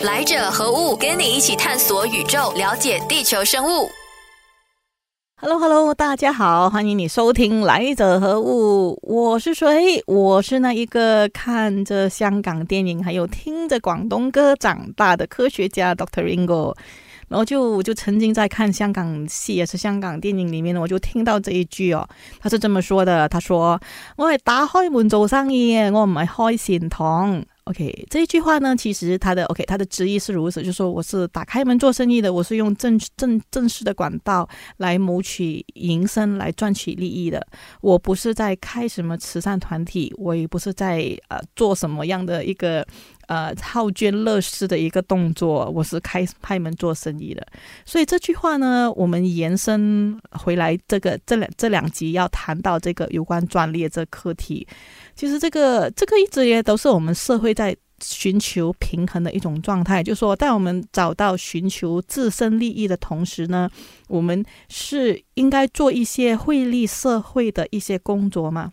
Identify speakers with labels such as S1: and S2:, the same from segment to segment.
S1: 来者何物？跟你一起探索宇宙，了解地球生物。
S2: Hello，Hello，大家好，欢迎你收听《来者何物》。我是谁？我是那一个看着香港电影，还有听着广东歌长大的科学家 Doctor Ringo。然后就就曾经在看香港戏，也是香港电影里面，我就听到这一句哦，他是这么说的：他说，我系打开门做生意，我唔系开善堂。OK，这一句话呢，其实他的 OK，他的直译是如此，就说我是打开门做生意的，我是用正正正式的管道来谋取营生，来赚取利益的。我不是在开什么慈善团体，我也不是在呃做什么样的一个呃好捐乐施的一个动作，我是开开门做生意的。所以这句话呢，我们延伸回来，这个这两这两集要谈到这个有关专利这课题。其实这个这个一直也都是我们社会在寻求平衡的一种状态，就是说在我们找到寻求自身利益的同时呢，我们是应该做一些惠利社会的一些工作吗？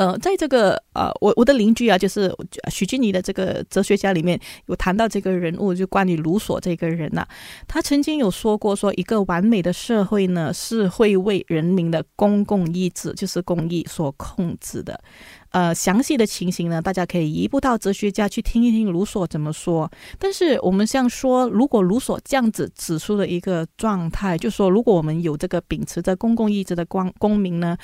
S2: 呃，在这个呃，我我的邻居啊，就是许俊怡的这个哲学家里面有谈到这个人物，就关于卢索这个人呐，他曾经有说过，说一个完美的社会呢，是会为人民的公共意志，就是公益所控制的。呃，详细的情形呢，大家可以移步到哲学家去听一听卢索怎么说。但是我们像说，如果卢索这样子指出的一个状态，就说如果我们有这个秉持着公共意志的光公民呢？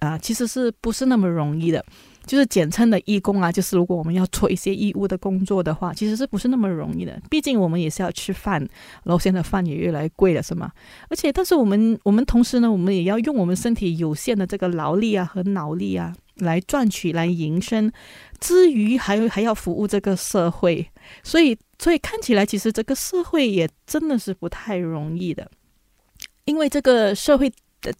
S2: 啊，其实是不是那么容易的？就是简称的义工啊，就是如果我们要做一些义务的工作的话，其实是不是那么容易的？毕竟我们也是要吃饭，然后现在饭也越来越贵了，是吗？而且，但是我们我们同时呢，我们也要用我们身体有限的这个劳力啊和脑力啊来赚取来营生，之余还还要服务这个社会，所以所以看起来其实这个社会也真的是不太容易的，因为这个社会。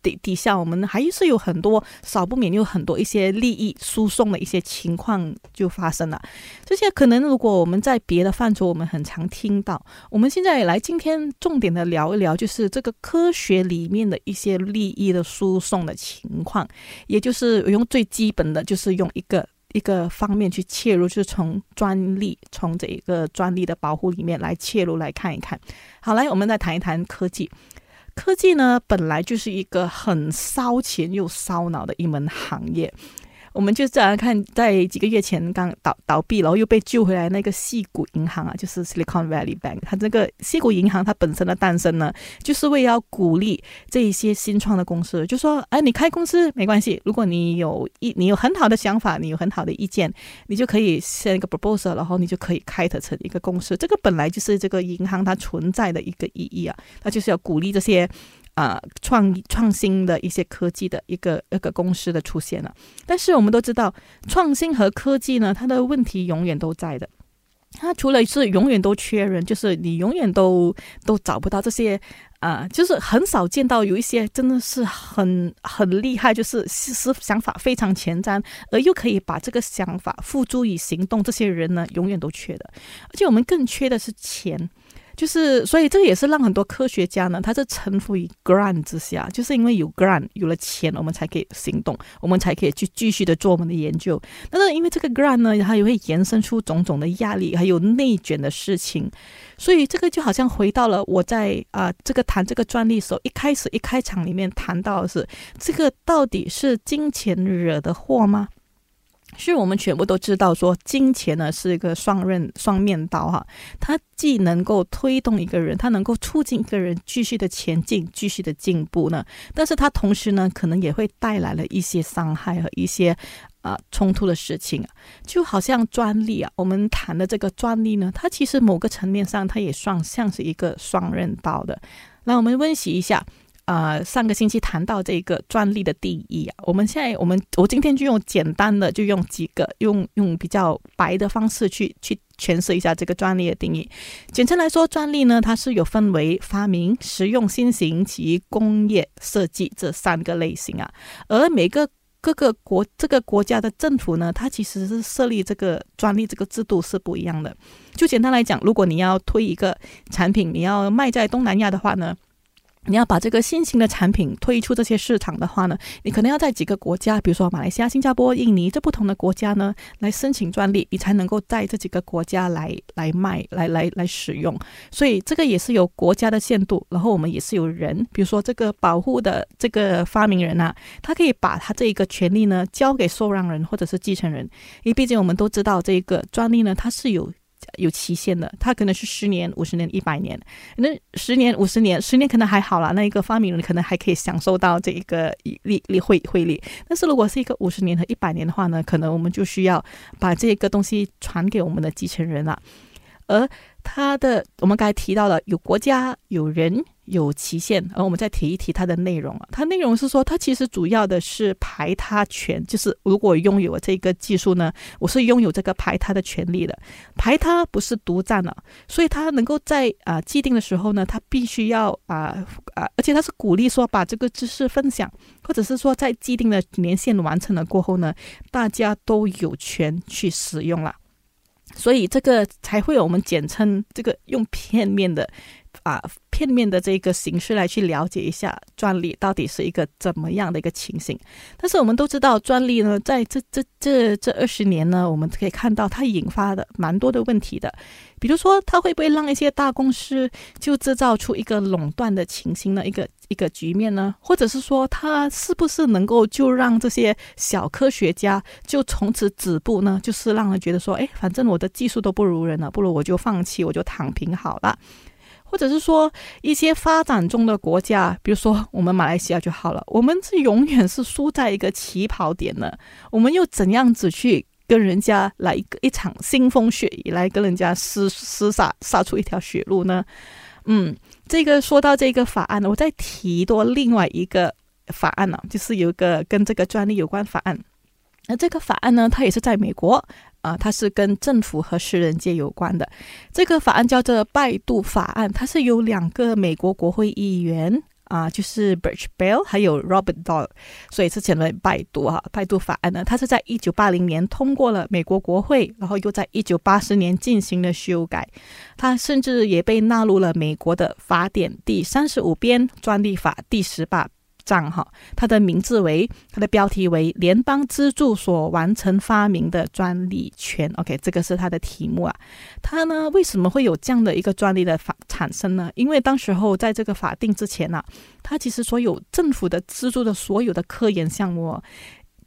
S2: 底底下，我们还是有很多少不免有很多一些利益输送的一些情况就发生了。这些可能如果我们在别的范畴，我们很常听到。我们现在来今天重点的聊一聊，就是这个科学里面的一些利益的输送的情况，也就是用最基本的就是用一个一个方面去切入，就是从专利，从这一个专利的保护里面来切入来看一看。好，来我们再谈一谈科技。科技呢，本来就是一个很烧钱又烧脑的一门行业。我们就这样看，在几个月前刚倒倒闭，然后又被救回来那个细谷银行啊，就是 Silicon Valley Bank。它这个细谷银行它本身的诞生呢，就是为要鼓励这一些新创的公司，就说：哎，你开公司没关系，如果你有一你有很好的想法，你有很好的意见，你就可以写一个 proposal，然后你就可以开特成一个公司。这个本来就是这个银行它存在的一个意义啊，它就是要鼓励这些。啊，创创新的一些科技的一个一个公司的出现了，但是我们都知道，创新和科技呢，它的问题永远都在的。它除了是永远都缺人，就是你永远都都找不到这些啊，就是很少见到有一些真的是很很厉害，就是思想法非常前瞻，而又可以把这个想法付诸于行动，这些人呢，永远都缺的。而且我们更缺的是钱。就是，所以这个也是让很多科学家呢，他是臣服于 grant 之下，就是因为有 grant，有了钱，我们才可以行动，我们才可以去继续的做我们的研究。但是因为这个 grant 呢，它也会延伸出种种的压力，还有内卷的事情。所以这个就好像回到了我在啊这个谈这个专利时候，一开始一开场里面谈到的是，这个到底是金钱惹的祸吗？是我们全部都知道，说金钱呢是一个双刃双面刀哈，它既能够推动一个人，它能够促进一个人继续的前进、继续的进步呢，但是它同时呢，可能也会带来了一些伤害和一些啊冲突的事情啊，就好像专利啊，我们谈的这个专利呢，它其实某个层面上，它也算像是一个双刃刀的。那我们温习一下。呃，上个星期谈到这个专利的定义啊，我们现在我们我今天就用简单的，就用几个用用比较白的方式去去诠释一下这个专利的定义。简称来说，专利呢，它是有分为发明、实用新型及工业设计这三个类型啊。而每个各个国这个国家的政府呢，它其实是设立这个专利这个制度是不一样的。就简单来讲，如果你要推一个产品，你要卖在东南亚的话呢。你要把这个新型的产品推出这些市场的话呢，你可能要在几个国家，比如说马来西亚、新加坡、印尼这不同的国家呢，来申请专利，你才能够在这几个国家来来卖、来来来使用。所以这个也是有国家的限度，然后我们也是有人，比如说这个保护的这个发明人啊，他可以把他这一个权利呢交给受让人或者是继承人，因为毕竟我们都知道这个专利呢，它是有。有期限的，它可能是十年、五十年、一百年。那十年、五十年，十年可能还好啦，那一个发明人可能还可以享受到这一个利利汇汇率。但是如果是一个五十年和一百年的话呢，可能我们就需要把这个东西传给我们的继承人了。而它的，我们刚才提到了有国家、有人。有期限，而我们再提一提它的内容啊。它内容是说，它其实主要的是排他权，就是如果拥有这个技术呢，我是拥有这个排他的权利的。排他不是独占了，所以它能够在啊既定的时候呢，它必须要啊啊，而且它是鼓励说把这个知识分享，或者是说在既定的年限完成了过后呢，大家都有权去使用了。所以这个才会有我们简称这个用片面的。啊，片面的这个形式来去了解一下专利到底是一个怎么样的一个情形。但是我们都知道，专利呢，在这这这这二十年呢，我们可以看到它引发的蛮多的问题的。比如说，它会不会让一些大公司就制造出一个垄断的情形呢？一个一个局面呢？或者是说，它是不是能够就让这些小科学家就从此止步呢？就是让人觉得说，哎，反正我的技术都不如人了，不如我就放弃，我就躺平好了。或者是说一些发展中的国家，比如说我们马来西亚就好了，我们是永远是输在一个起跑点呢。我们又怎样子去跟人家来一个一场腥风血雨，来跟人家厮厮杀杀出一条血路呢？嗯，这个说到这个法案呢，我再提多另外一个法案呢，就是有一个跟这个专利有关法案。那这个法案呢，它也是在美国。啊，它是跟政府和私人界有关的。这个法案叫做拜杜法案，它是由两个美国国会议员啊，就是 Birch Bell 还有 Robert Doyle，所以是成为拜杜哈。拜杜法案呢，它是在一九八零年通过了美国国会，然后又在一九八十年进行了修改。它甚至也被纳入了美国的法典第三十五编专利法第十八。账哈，它的名字为，它的标题为联邦资助所完成发明的专利权。OK，这个是它的题目啊。它呢，为什么会有这样的一个专利的法产生呢？因为当时候在这个法定之前呢，它其实所有政府的资助的所有的科研项目，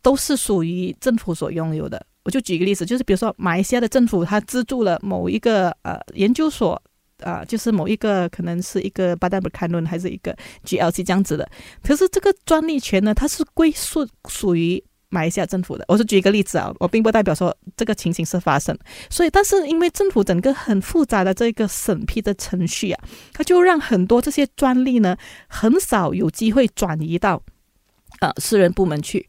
S2: 都是属于政府所拥有的。我就举一个例子，就是比如说马来西亚的政府，它资助了某一个呃研究所。啊，就是某一个可能是一个巴达布开伦还是一个 GLC 这样子的，可是这个专利权呢，它是归属属于马来西亚政府的。我是举一个例子啊，我并不代表说这个情形是发生。所以，但是因为政府整个很复杂的这个审批的程序啊，它就让很多这些专利呢，很少有机会转移到啊私人部门去。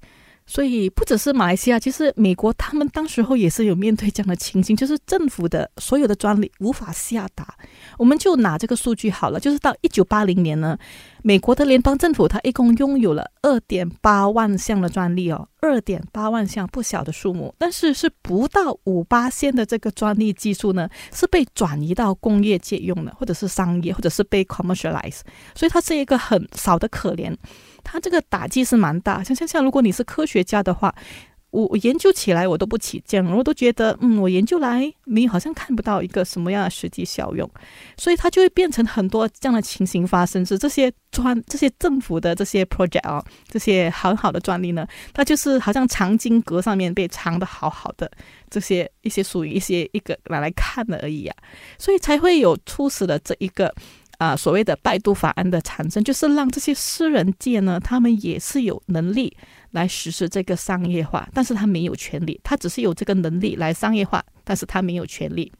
S2: 所以不只是马来西亚，其实美国他们当时候也是有面对这样的情形，就是政府的所有的专利无法下达。我们就拿这个数据好了，就是到一九八零年呢，美国的联邦政府它一共拥有了二点八万项的专利哦，二点八万项不小的数目，但是是不到五八线的这个专利技术呢，是被转移到工业界用的，或者是商业，或者是被 commercialize，所以它是一个很少的可怜。它这个打击是蛮大，像像像，如果你是科学家的话，我我研究起来我都不起劲，我都觉得，嗯，我研究来你好像看不到一个什么样的实际效用，所以它就会变成很多这样的情形发生，是这些专这些政府的这些 project 啊，这些很好的专利呢，它就是好像藏经阁上面被藏的好好的这些一些属于一些一个拿来看的而已啊，所以才会有初始的这一个。啊，所谓的拜杜法案的产生，就是让这些私人界呢，他们也是有能力来实施这个商业化，但是他没有权利，他只是有这个能力来商业化，但是他没有权利。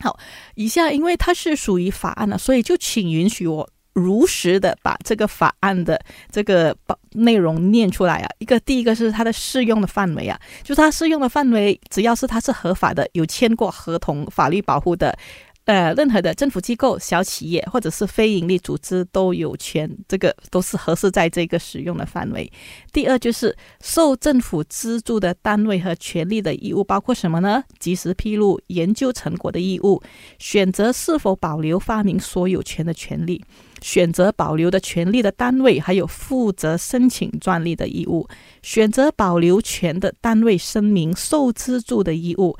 S2: 好，以下因为它是属于法案了，所以就请允许我如实的把这个法案的这个内容念出来啊。一个第一个是它的适用的范围啊，就它适用的范围，只要是它是合法的，有签过合同、法律保护的。呃，任何的政府机构、小企业或者是非营利组织都有权，这个都是合适在这个使用的范围。第二就是受政府资助的单位和权利的义务包括什么呢？及时披露研究成果的义务，选择是否保留发明所有权的权利，选择保留的权利的单位，还有负责申请专利的义务，选择保留权的单位声明受资助的义务，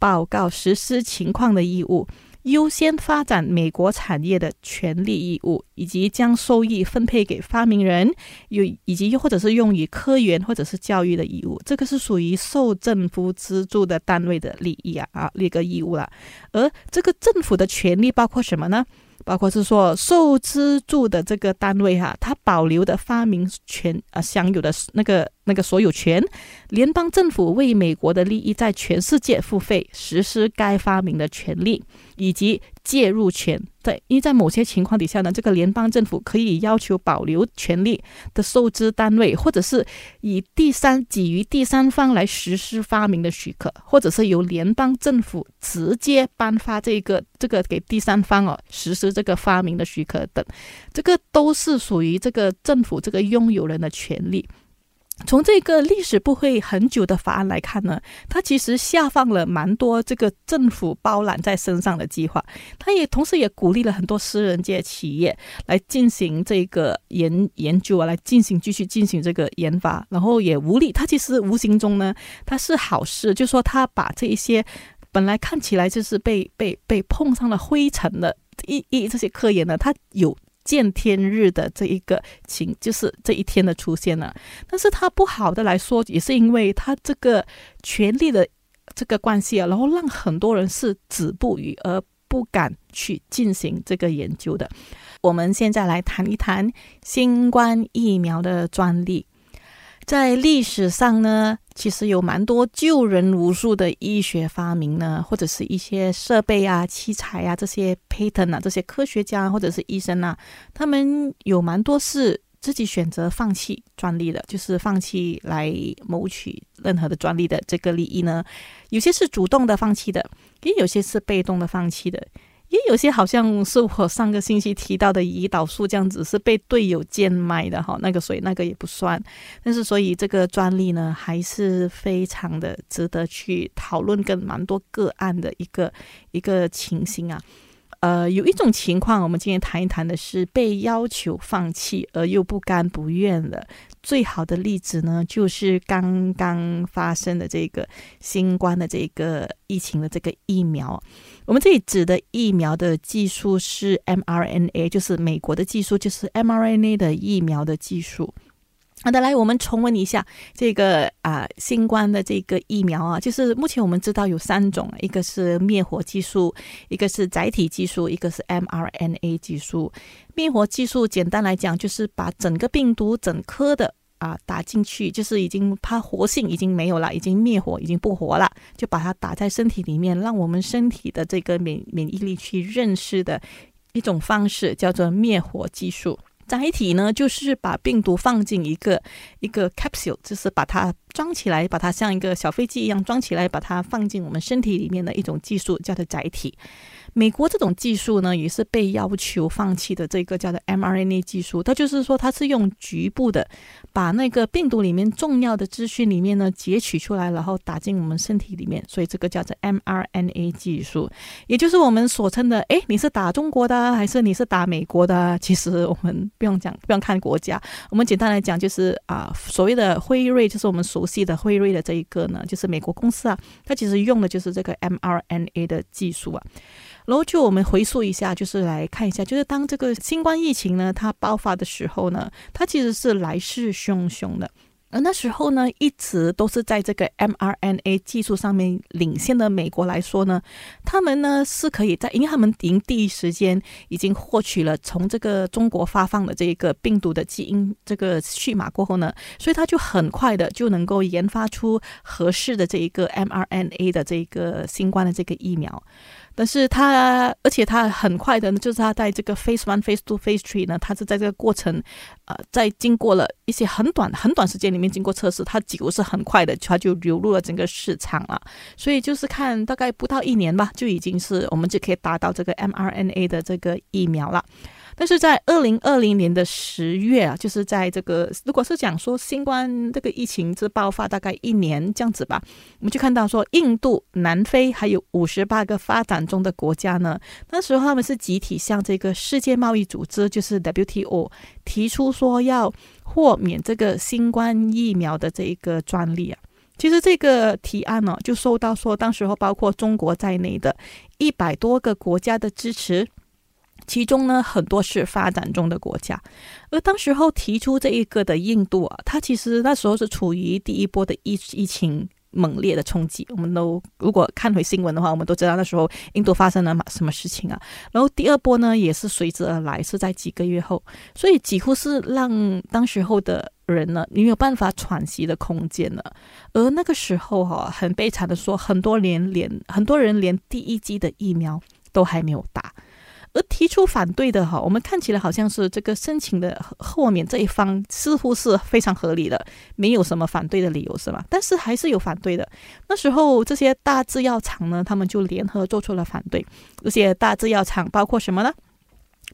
S2: 报告实施情况的义务。优先发展美国产业的权利义务，以及将收益分配给发明人，有以及又或者是用于科研或者是教育的义务，这个是属于受政府资助的单位的利益啊啊，那个义务了。而这个政府的权利包括什么呢？包括是说受资助的这个单位哈，它保留的发明权啊，享有的那个那个所有权，联邦政府为美国的利益在全世界付费实施该发明的权利以及。介入权，对，因为在某些情况底下呢，这个联邦政府可以要求保留权利的受资单位，或者是以第三给予第三方来实施发明的许可，或者是由联邦政府直接颁发这个这个给第三方哦实施这个发明的许可等，这个都是属于这个政府这个拥有人的权利。从这个历史不会很久的法案来看呢，它其实下放了蛮多这个政府包揽在身上的计划，它也同时也鼓励了很多私人界企业来进行这个研研究啊，来进行继续进行这个研发，然后也无力，它其实无形中呢，它是好事，就说它把这一些本来看起来就是被被被碰上了灰尘的一一这些科研呢，它有。见天日的这一个情，就是这一天的出现了。但是它不好的来说，也是因为它这个权力的这个关系啊，然后让很多人是止步于而不敢去进行这个研究的。我们现在来谈一谈新冠疫苗的专利。在历史上呢，其实有蛮多救人无数的医学发明呢，或者是一些设备啊、器材啊这些 patent 啊，这些科学家或者是医生啊，他们有蛮多是自己选择放弃专利的，就是放弃来谋取任何的专利的这个利益呢。有些是主动的放弃的，也有些是被动的放弃的。也有些好像是我上个星期提到的胰岛素这样子，是被队友贱卖的哈，那个所以那个也不算。但是所以这个专利呢，还是非常的值得去讨论，跟蛮多个案的一个一个情形啊。呃，有一种情况，我们今天谈一谈的是被要求放弃而又不甘不愿的。最好的例子呢，就是刚刚发生的这个新冠的这个疫情的这个疫苗。我们这里指的疫苗的技术是 mRNA，就是美国的技术，就是 mRNA 的疫苗的技术。好的，来我们重温一下这个啊新冠的这个疫苗啊，就是目前我们知道有三种，一个是灭活技术，一个是载体技术，一个是 mRNA 技术。灭活技术简单来讲，就是把整个病毒整颗的。啊，打进去就是已经它活性已经没有了，已经灭活，已经不活了，就把它打在身体里面，让我们身体的这个免免疫力去认识的一种方式，叫做灭活技术。载体呢，就是把病毒放进一个一个 capsule，就是把它装起来，把它像一个小飞机一样装起来，把它放进我们身体里面的一种技术，叫做载体。美国这种技术呢，也是被要求放弃的。这个叫做 mRNA 技术，它就是说，它是用局部的把那个病毒里面重要的资讯里面呢截取出来，然后打进我们身体里面。所以这个叫做 mRNA 技术，也就是我们所称的，哎，你是打中国的还是你是打美国的？其实我们不用讲，不用看国家，我们简单来讲就是啊，所谓的辉瑞，就是我们熟悉的辉瑞的这一个呢，就是美国公司啊，它其实用的就是这个 mRNA 的技术啊。然后就我们回溯一下，就是来看一下，就是当这个新冠疫情呢它爆发的时候呢，它其实是来势汹汹的。而那时候呢，一直都是在这个 mRNA 技术上面领先的美国来说呢，他们呢是可以在，因为他们已经第一时间已经获取了从这个中国发放的这个病毒的基因这个序码过后呢，所以他就很快的就能够研发出合适的这一个 mRNA 的这个新冠的这个疫苗。但是它，而且它很快的，就是它在这个 phase one、phase two、phase three 呢，它是在这个过程，呃，在经过了一些很短、很短时间里面经过测试，它几乎是很快的，它就流入了整个市场了。所以就是看大概不到一年吧，就已经是我们就可以达到这个 mRNA 的这个疫苗了。但是在二零二零年的十月啊，就是在这个如果是讲说新冠这个疫情之爆发大概一年这样子吧，我们就看到说印度、南非还有五十八个发展中的国家呢，那时候他们是集体向这个世界贸易组织，就是 WTO 提出说要豁免这个新冠疫苗的这一个专利啊。其实这个提案呢，就受到说当时候包括中国在内的一百多个国家的支持。其中呢，很多是发展中的国家，而当时候提出这一个的印度啊，它其实那时候是处于第一波的疫疫情猛烈的冲击。我们都如果看回新闻的话，我们都知道那时候印度发生了什么事情啊。然后第二波呢，也是随之而来，是在几个月后，所以几乎是让当时候的人呢，没有办法喘息的空间了。而那个时候哈，很悲惨的说，很多连连很多人连第一剂的疫苗都还没有打。提出反对的哈，我们看起来好像是这个申请的后面这一方似乎是非常合理的，没有什么反对的理由是吧？但是还是有反对的。那时候这些大制药厂呢，他们就联合做出了反对。这些大制药厂包括什么呢？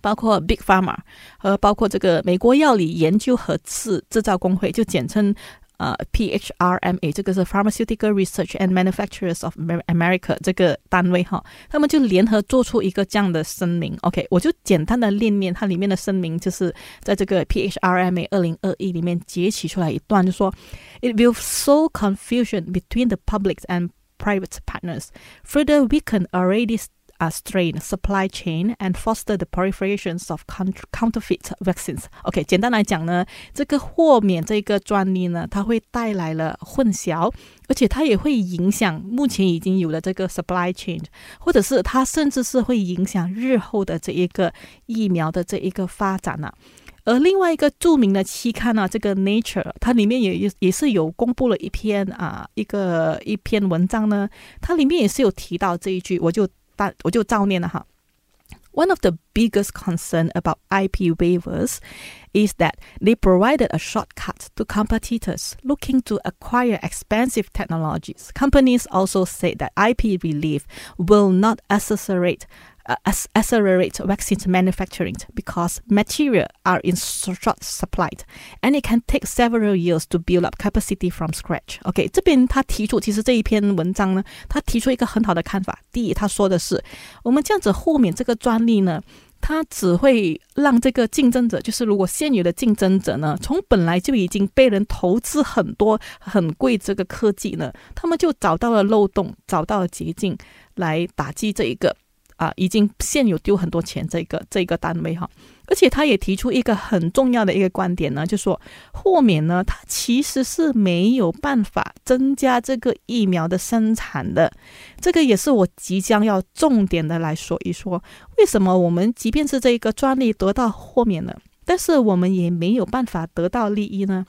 S2: 包括 Big Pharma 和包括这个美国药理研究和制制造工会，就简称。呃，PHRMA 这个是 Pharmaceutical Research and Manufacturers of America 这个单位哈，他们就联合做出一个这样的声明。OK，我就简单的念念它里面的声明，就是在这个 PHRMA 二零二一里面截取出来一段，就说 It will sow confusion between the public and private partners, further weaken already uh, strain supply chain and foster the proliferations of counterfeit vaccines. OK，简单来讲呢，这个豁免这个专利呢，它会带来了混淆，而且它也会影响目前已经有的这个 supply chain，或者是它甚至是会影响日后的这一个疫苗的这一个发展呢、而另外一个著名的期刊呢，这个 Nature，它里面也也也是有公布了一篇啊一个一篇文章呢，它里面也是有提到这一句，我就但我就照念了哈。One of the biggest concern about IP waivers is that they provided a shortcut to competitors looking to acquire expensive technologies. Companies also say that IP relief will not accelerate uh, accelerate vaccine manufacturing because material are in short supply, and it can take several years to build up capacity from scratch. OK，这边他提出，其实这一篇文章呢，他提出一个很好的看法。第一，他说的是，我们这样子豁免这个专利呢，它只会让这个竞争者，就是如果现有的竞争者呢，从本来就已经被人投资很多很贵这个科技呢，他们就找到了漏洞，找到了捷径来打击这一个。啊，已经现有丢很多钱这个这个单位哈，而且他也提出一个很重要的一个观点呢，就说豁免呢，它其实是没有办法增加这个疫苗的生产的，这个也是我即将要重点的来说一说，为什么我们即便是这一个专利得到豁免了，但是我们也没有办法得到利益呢？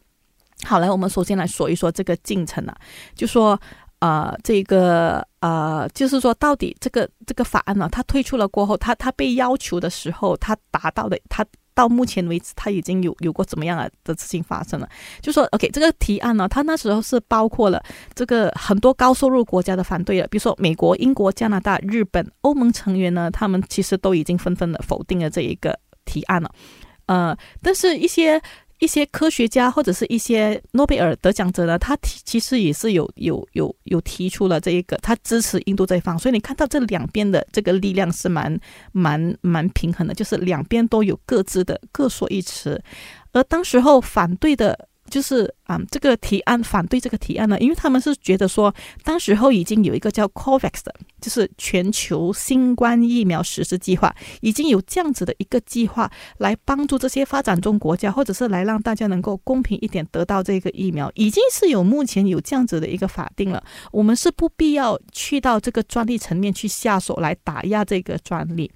S2: 好，来，我们首先来说一说这个进程啊，就说。呃，这个呃，就是说，到底这个这个法案呢，它推出了过后，它它被要求的时候，它达到的，它到目前为止，它已经有有过怎么样的事情发生了？就说，OK，这个提案呢，它那时候是包括了这个很多高收入国家的反对了，比如说美国、英国、加拿大、日本、欧盟成员呢，他们其实都已经纷纷的否定了这一个提案了。呃，但是一些。一些科学家或者是一些诺贝尔得奖者呢，他提其实也是有有有有提出了这一个，他支持印度这一方，所以你看到这两边的这个力量是蛮蛮蛮平衡的，就是两边都有各自的各说一词，而当时候反对的。就是啊，这个提案反对这个提案呢，因为他们是觉得说，当时候已经有一个叫 COVAX 的，就是全球新冠疫苗实施计划，已经有这样子的一个计划来帮助这些发展中国家，或者是来让大家能够公平一点得到这个疫苗，已经是有目前有这样子的一个法定了。我们是不必要去到这个专利层面去下手来打压这个专利。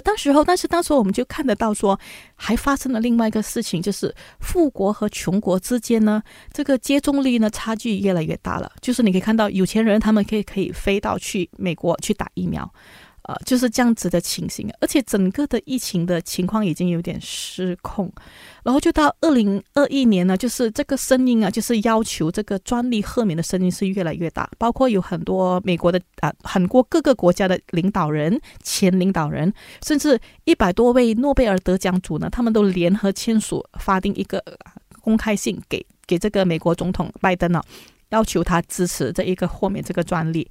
S2: 当时候，但是当时我们就看得到说，还发生了另外一个事情，就是富国和穷国之间呢，这个接种率呢差距越来越大了。就是你可以看到，有钱人他们可以可以飞到去美国去打疫苗，呃，就是这样子的情形，而且整个的疫情的情况已经有点失控，然后就到二零二一年呢，就是这个声音啊，就是要求这个专利豁免的声音是越来越大，包括有很多美国的啊，很多各个国家的领导人、前领导人，甚至一百多位诺贝尔得奖主呢，他们都联合签署发定一个公开信给给这个美国总统拜登呢，要求他支持这一个豁免这个专利，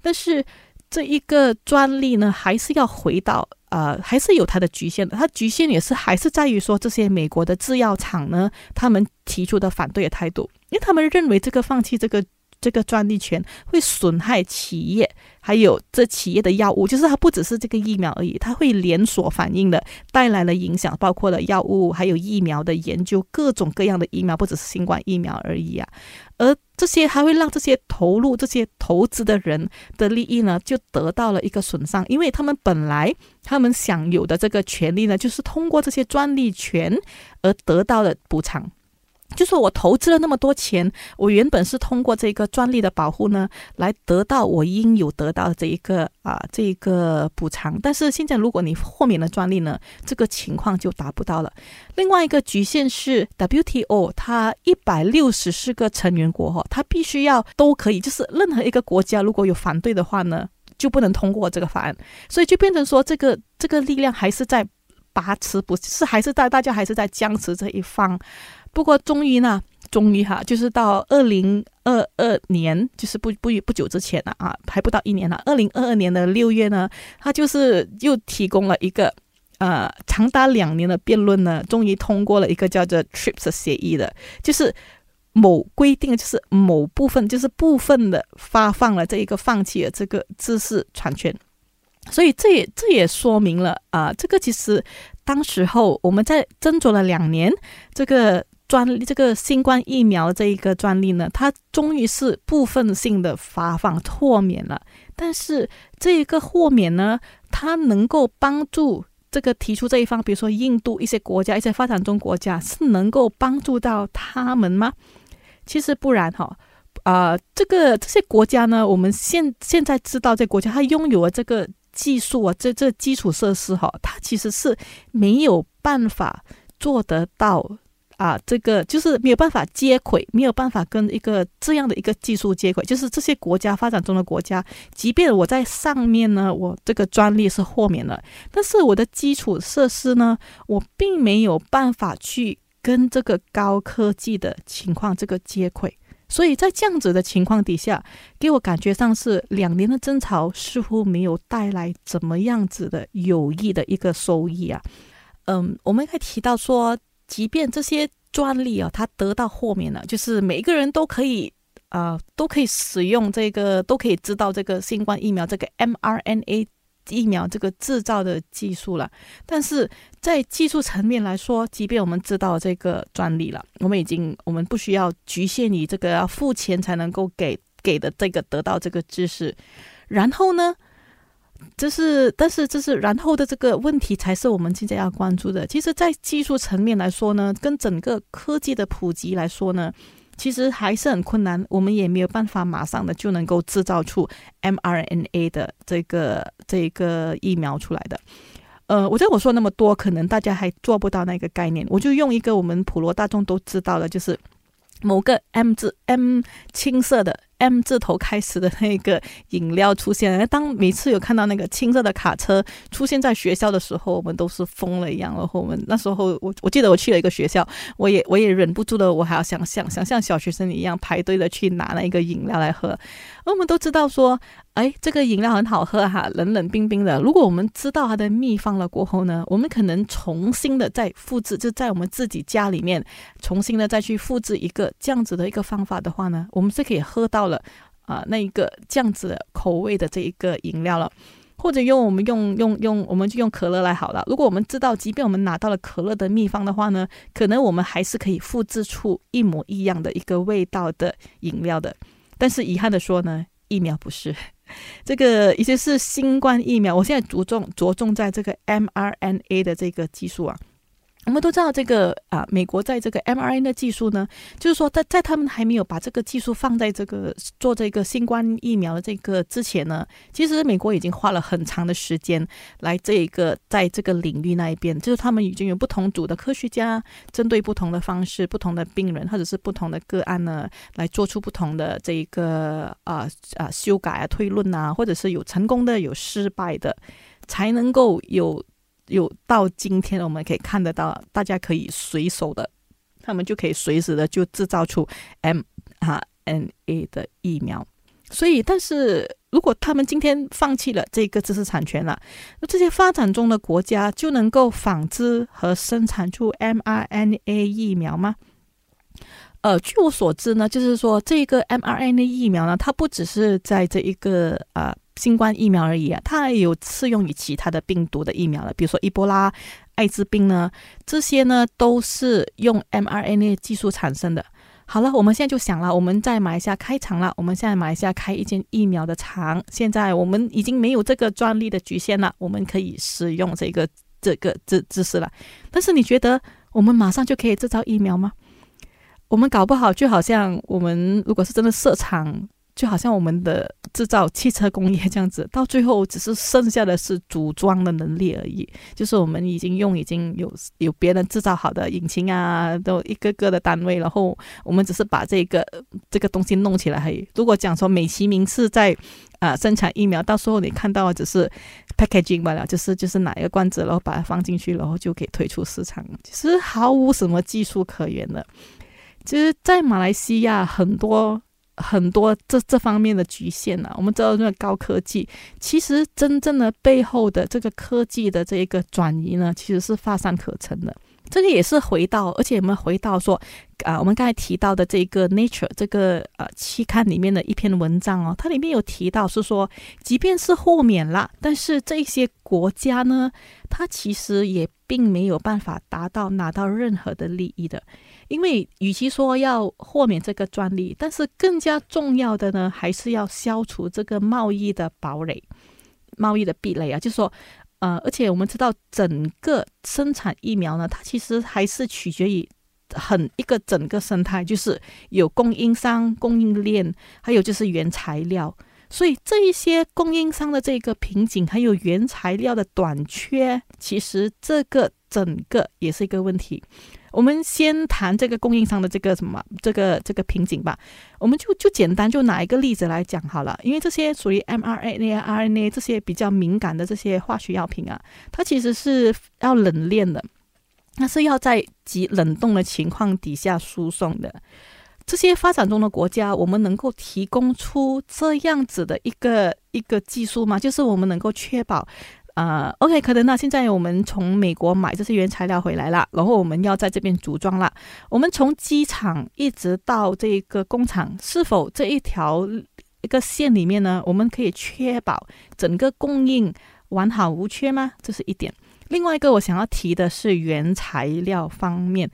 S2: 但是。这一个专利呢，还是要回到呃，还是有它的局限的。它局限也是还是在于说，这些美国的制药厂呢，他们提出的反对的态度，因为他们认为这个放弃这个。这个专利权会损害企业，还有这企业的药物，就是它不只是这个疫苗而已，它会连锁反应的带来了影响，包括了药物，还有疫苗的研究，各种各样的疫苗，不只是新冠疫苗而已啊。而这些还会让这些投入这些投资的人的利益呢，就得到了一个损伤，因为他们本来他们享有的这个权利呢，就是通过这些专利权而得到的补偿。就说我投资了那么多钱，我原本是通过这个专利的保护呢，来得到我应有得到的这一个啊这一个补偿。但是现在如果你豁免了专利呢，这个情况就达不到了。另外一个局限是 WTO，它一百六十四个成员国哈，它必须要都可以，就是任何一个国家如果有反对的话呢，就不能通过这个法案。所以就变成说，这个这个力量还是在把持，不是还是在大家还是在僵持这一方。不过，终于呢，终于哈，就是到二零二二年，就是不不不久之前了啊，还不到一年了。二零二二年的六月呢，他就是又提供了一个呃长达两年的辩论呢，终于通过了一个叫做 TRIPS 协议的，就是某规定，就是某部分，就是部分的发放了这一个放弃了这个知识产权。所以这也这也说明了啊，这个其实当时候我们在斟酌了两年，这个。专利这个新冠疫苗这一个专利呢，它终于是部分性的发放豁免了。但是这一个豁免呢，它能够帮助这个提出这一方，比如说印度一些国家、一些发展中国家，是能够帮助到他们吗？其实不然哈。啊，这个这些国家呢，我们现现在知道，这国家它拥有了这个技术啊，这这基础设施哈，它其实是没有办法做得到。啊，这个就是没有办法接轨，没有办法跟一个这样的一个技术接轨。就是这些国家发展中的国家，即便我在上面呢，我这个专利是豁免了，但是我的基础设施呢，我并没有办法去跟这个高科技的情况这个接轨。所以在这样子的情况底下，给我感觉上是两年的争吵似乎没有带来怎么样子的有益的一个收益啊。嗯，我们可以提到说。即便这些专利啊，它得到豁免了，就是每一个人都可以啊，都可以使用这个，都可以知道这个新冠疫苗这个 mRNA 疫苗这个制造的技术了。但是在技术层面来说，即便我们知道这个专利了，我们已经我们不需要局限于这个要付钱才能够给给的这个得到这个知识，然后呢？这是，但是这是然后的这个问题才是我们现在要关注的。其实，在技术层面来说呢，跟整个科技的普及来说呢，其实还是很困难。我们也没有办法马上的就能够制造出 mRNA 的这个这个疫苗出来的。呃，我觉得我说那么多，可能大家还做不到那个概念。我就用一个我们普罗大众都知道的，就是某个 M 字 M 青色的。M 字头开始的那个饮料出现了，当每次有看到那个青色的卡车出现在学校的时候，我们都是疯了一样。然后我们那时候，我我记得我去了一个学校，我也 我也忍不住了，我还要想想想像小学生一样排队的去拿那个饮料来喝。而我们都知道说，哎，这个饮料很好喝哈，冷冷冰冰的。如果我们知道它的秘方了过后呢，我们可能重新的再复制，就在我们自己家里面重新的再去复制一个这样子的一个方法的话呢，我们是可以喝到。了啊，那一个这样子口味的这一个饮料了，或者用我们用用用，我们就用可乐来好了。如果我们知道，即便我们拿到了可乐的秘方的话呢，可能我们还是可以复制出一模一样的一个味道的饮料的。但是遗憾的说呢，疫苗不是这个，也就是新冠疫苗。我现在着重着重在这个 mRNA 的这个技术啊。我们都知道这个啊，美国在这个 mRNA 的技术呢，就是说在在他们还没有把这个技术放在这个做这个新冠疫苗的这个之前呢，其实美国已经花了很长的时间来这一个在这个领域那一边，就是他们已经有不同组的科学家针对不同的方式、不同的病人或者是不同的个案呢，来做出不同的这一个啊啊修改啊推论啊，或者是有成功的有失败的，才能够有。有到今天，我们可以看得到，大家可以随手的，他们就可以随时的就制造出 m 啊 n a 的疫苗。所以，但是如果他们今天放弃了这个知识产权了，那这些发展中的国家就能够仿制和生产出 mRNA 疫苗吗？呃，据我所知呢，就是说这个 mRNA 疫苗呢，它不只是在这一个啊。新冠疫苗而已啊，它还有适用于其他的病毒的疫苗了，比如说伊波拉、艾滋病呢，这些呢都是用 mRNA 技术产生的。好了，我们现在就想了，我们在马来西亚开厂了，我们现在马来西亚开一间疫苗的厂，现在我们已经没有这个专利的局限了，我们可以使用这个这个知知识了。但是你觉得我们马上就可以制造疫苗吗？我们搞不好就好像我们如果是真的设厂。就好像我们的制造汽车工业这样子，到最后只是剩下的是组装的能力而已。就是我们已经用已经有有别人制造好的引擎啊，都一个个的单位，然后我们只是把这个这个东西弄起来而已。如果讲说美其名是在啊生产疫苗，到时候你看到只是 packaging 罢了，就是就是拿一个罐子，然后把它放进去，然后就可以推出市场，其实毫无什么技术可言的。其实，在马来西亚很多。很多这这方面的局限呢，我们知道那个高科技，其实真正的背后的这个科技的这一个转移呢，其实是乏善可陈的。这个也是回到，而且我们回到说，啊，我们刚才提到的这个 Nature 这个呃期刊里面的一篇文章哦，它里面有提到是说，即便是豁免了，但是这些国家呢，它其实也并没有办法达到拿到任何的利益的。因为与其说要豁免这个专利，但是更加重要的呢，还是要消除这个贸易的堡垒、贸易的壁垒啊。就是说，呃，而且我们知道，整个生产疫苗呢，它其实还是取决于很一个整个生态，就是有供应商、供应链，还有就是原材料。所以这一些供应商的这个瓶颈，还有原材料的短缺，其实这个整个也是一个问题。我们先谈这个供应商的这个什么这个这个瓶颈吧，我们就就简单就拿一个例子来讲好了，因为这些属于 mRNA、RNA 这些比较敏感的这些化学药品啊，它其实是要冷链的，它是要在极冷冻的情况底下输送的。这些发展中的国家，我们能够提供出这样子的一个一个技术吗？就是我们能够确保。呃，OK，可能那现在我们从美国买这些原材料回来了，然后我们要在这边组装了。我们从机场一直到这个工厂，是否这一条一个线里面呢？我们可以确保整个供应完好无缺吗？这是一点。另外一个我想要提的是原材料方面。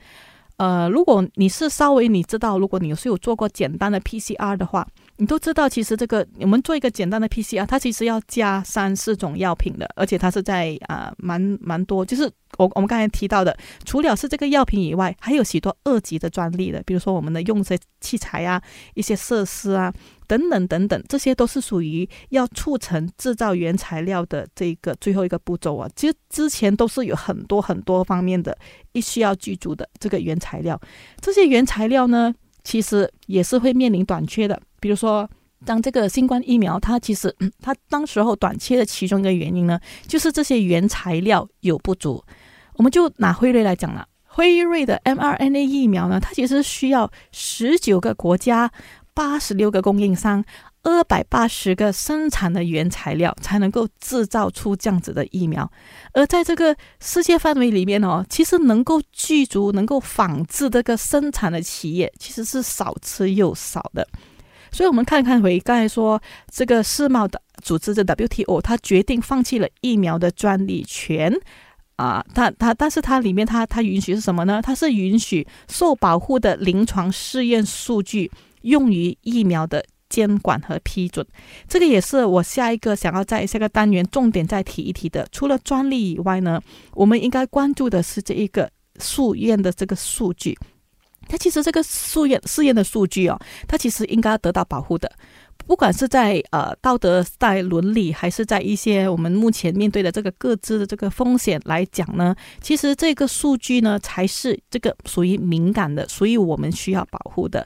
S2: 呃，如果你是稍微你知道，如果你是有做过简单的 PCR 的话。你都知道，其实这个我们做一个简单的 PCR，它其实要加三四种药品的，而且它是在啊蛮蛮多，就是我我们刚才提到的，除了是这个药品以外，还有许多二级的专利的，比如说我们的用些器材啊、一些设施啊等等等等，这些都是属于要促成制造原材料的这个最后一个步骤啊。其实之前都是有很多很多方面的一需要具足的这个原材料，这些原材料呢，其实也是会面临短缺的。比如说，当这个新冠疫苗，它其实嗯它当时候短缺的其中一个原因呢，就是这些原材料有不足。我们就拿辉瑞来讲了，辉瑞的 mRNA 疫苗呢，它其实需要十九个国家、八十六个供应商、二百八十个生产的原材料才能够制造出这样子的疫苗。而在这个世界范围里面哦，其实能够具足、能够仿制这个生产的企业，其实是少之又少的。所以，我们看看回刚才说这个世贸的组织的 WTO，它决定放弃了疫苗的专利权啊，它它，但是它里面它它允许是什么呢？它是允许受保护的临床试验数据用于疫苗的监管和批准。这个也是我下一个想要在下个单元重点再提一提的。除了专利以外呢，我们应该关注的是这一个数验的这个数据，它其实这个试验试验的数据哦，它其实应该得到保护的。不管是在呃道德、在伦理，还是在一些我们目前面对的这个各自的这个风险来讲呢，其实这个数据呢才是这个属于敏感的，所以我们需要保护的，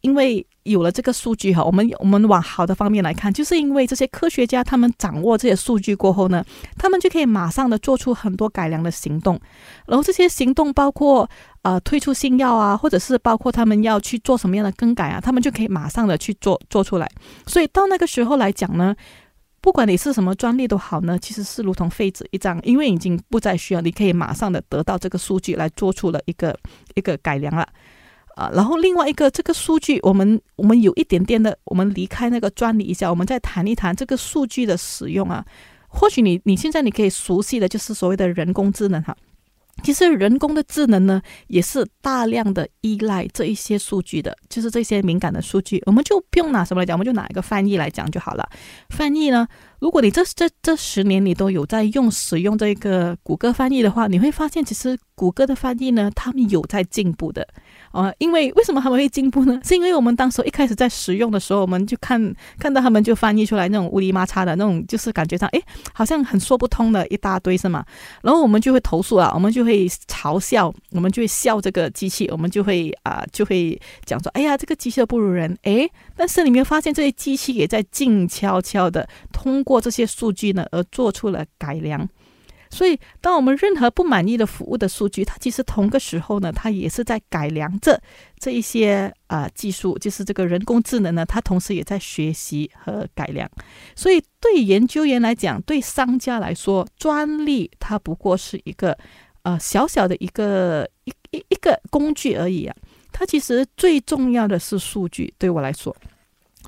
S2: 因为。有了这个数据哈，我们我们往好的方面来看，就是因为这些科学家他们掌握这些数据过后呢，他们就可以马上的做出很多改良的行动，然后这些行动包括呃推出新药啊，或者是包括他们要去做什么样的更改啊，他们就可以马上的去做做出来。所以到那个时候来讲呢，不管你是什么专利都好呢，其实是如同废纸一张，因为已经不再需要，你可以马上的得到这个数据来做出了一个一个改良了。啊，然后另外一个这个数据，我们我们有一点点的，我们离开那个专利一下，我们再谈一谈这个数据的使用啊。或许你你现在你可以熟悉的就是所谓的人工智能哈。其实人工的智能呢，也是大量的依赖这一些数据的，就是这些敏感的数据。我们就不用拿什么来讲，我们就拿一个翻译来讲就好了。翻译呢，如果你这这这十年你都有在用使用这个谷歌翻译的话，你会发现其实谷歌的翻译呢，他们有在进步的。啊，因为为什么他们会进步呢？是因为我们当时一开始在使用的时候，我们就看看到他们就翻译出来那种乌里麻叉的那种，就是感觉上，哎，好像很说不通的一大堆，是吗？然后我们就会投诉啊，我们就会嘲笑，我们就会笑这个机器，我们就会啊，就会讲说，哎呀，这个机器不如人，哎，但是你没有发现这些机器也在静悄悄的通过这些数据呢，而做出了改良。所以，当我们任何不满意的服务的数据，它其实同个时候呢，它也是在改良这这一些啊技术，就是这个人工智能呢，它同时也在学习和改良。所以，对研究员来讲，对商家来说，专利它不过是一个呃小小的一个一一一个工具而已啊。它其实最重要的是数据，对我来说，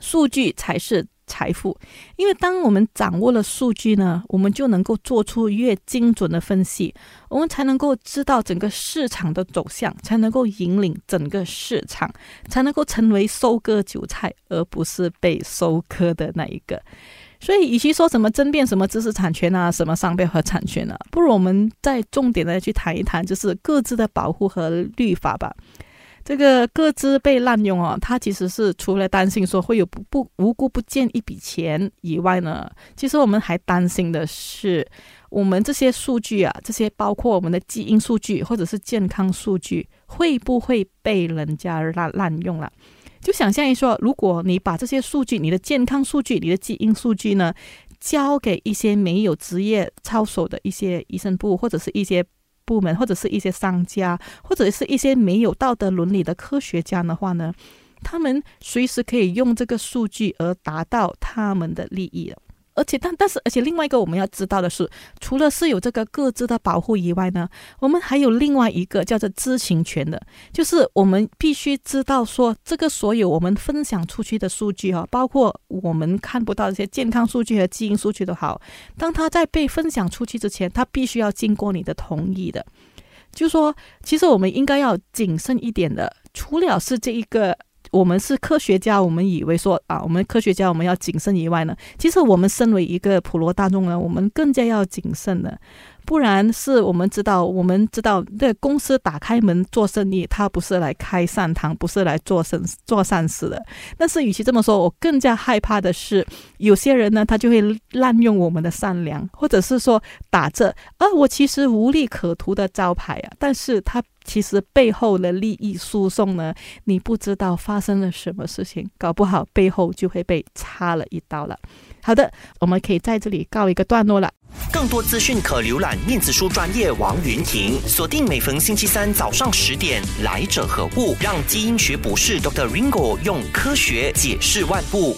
S2: 数据才是。财富，因为当我们掌握了数据呢，我们就能够做出越精准的分析，我们才能够知道整个市场的走向，才能够引领整个市场，才能够成为收割韭菜，而不是被收割的那一个。所以，与其说什么争辩什么知识产权啊，什么商标和产权啊，不如我们再重点的去谈一谈，就是各自的保护和律法吧。这个各自被滥用哦，他其实是除了担心说会有不不无辜不见一笔钱以外呢，其实我们还担心的是，我们这些数据啊，这些包括我们的基因数据或者是健康数据，会不会被人家滥滥用了？就想象一说，如果你把这些数据，你的健康数据、你的基因数据呢，交给一些没有职业操守的一些医生部或者是一些。部门或者是一些商家，或者是一些没有道德伦理的科学家的话呢，他们随时可以用这个数据而达到他们的利益了。而且，但但是，而且另外一个我们要知道的是，除了是有这个各自的保护以外呢，我们还有另外一个叫做知情权的，就是我们必须知道说，这个所有我们分享出去的数据哈，包括我们看不到一些健康数据和基因数据都好，当它在被分享出去之前，它必须要经过你的同意的。就说，其实我们应该要谨慎一点的，除了是这一个。我们是科学家，我们以为说啊，我们科学家我们要谨慎以外呢，其实我们身为一个普罗大众呢，我们更加要谨慎的。不然是我们知道，我们知道，这公司打开门做生意，他不是来开善堂，不是来做善做善事的。但是，与其这么说，我更加害怕的是，有些人呢，他就会滥用我们的善良，或者是说打着啊，我其实无利可图的招牌啊，但是他其实背后的利益输送呢，你不知道发生了什么事情，搞不好背后就会被插了一刀了。好的，我们可以在这里告一个段落了。
S3: 更多资讯可浏览面子书专业王云婷，锁定每逢星期三早上十点，来者何故？让基因学博士 Doctor Ringo 用科学解释万物。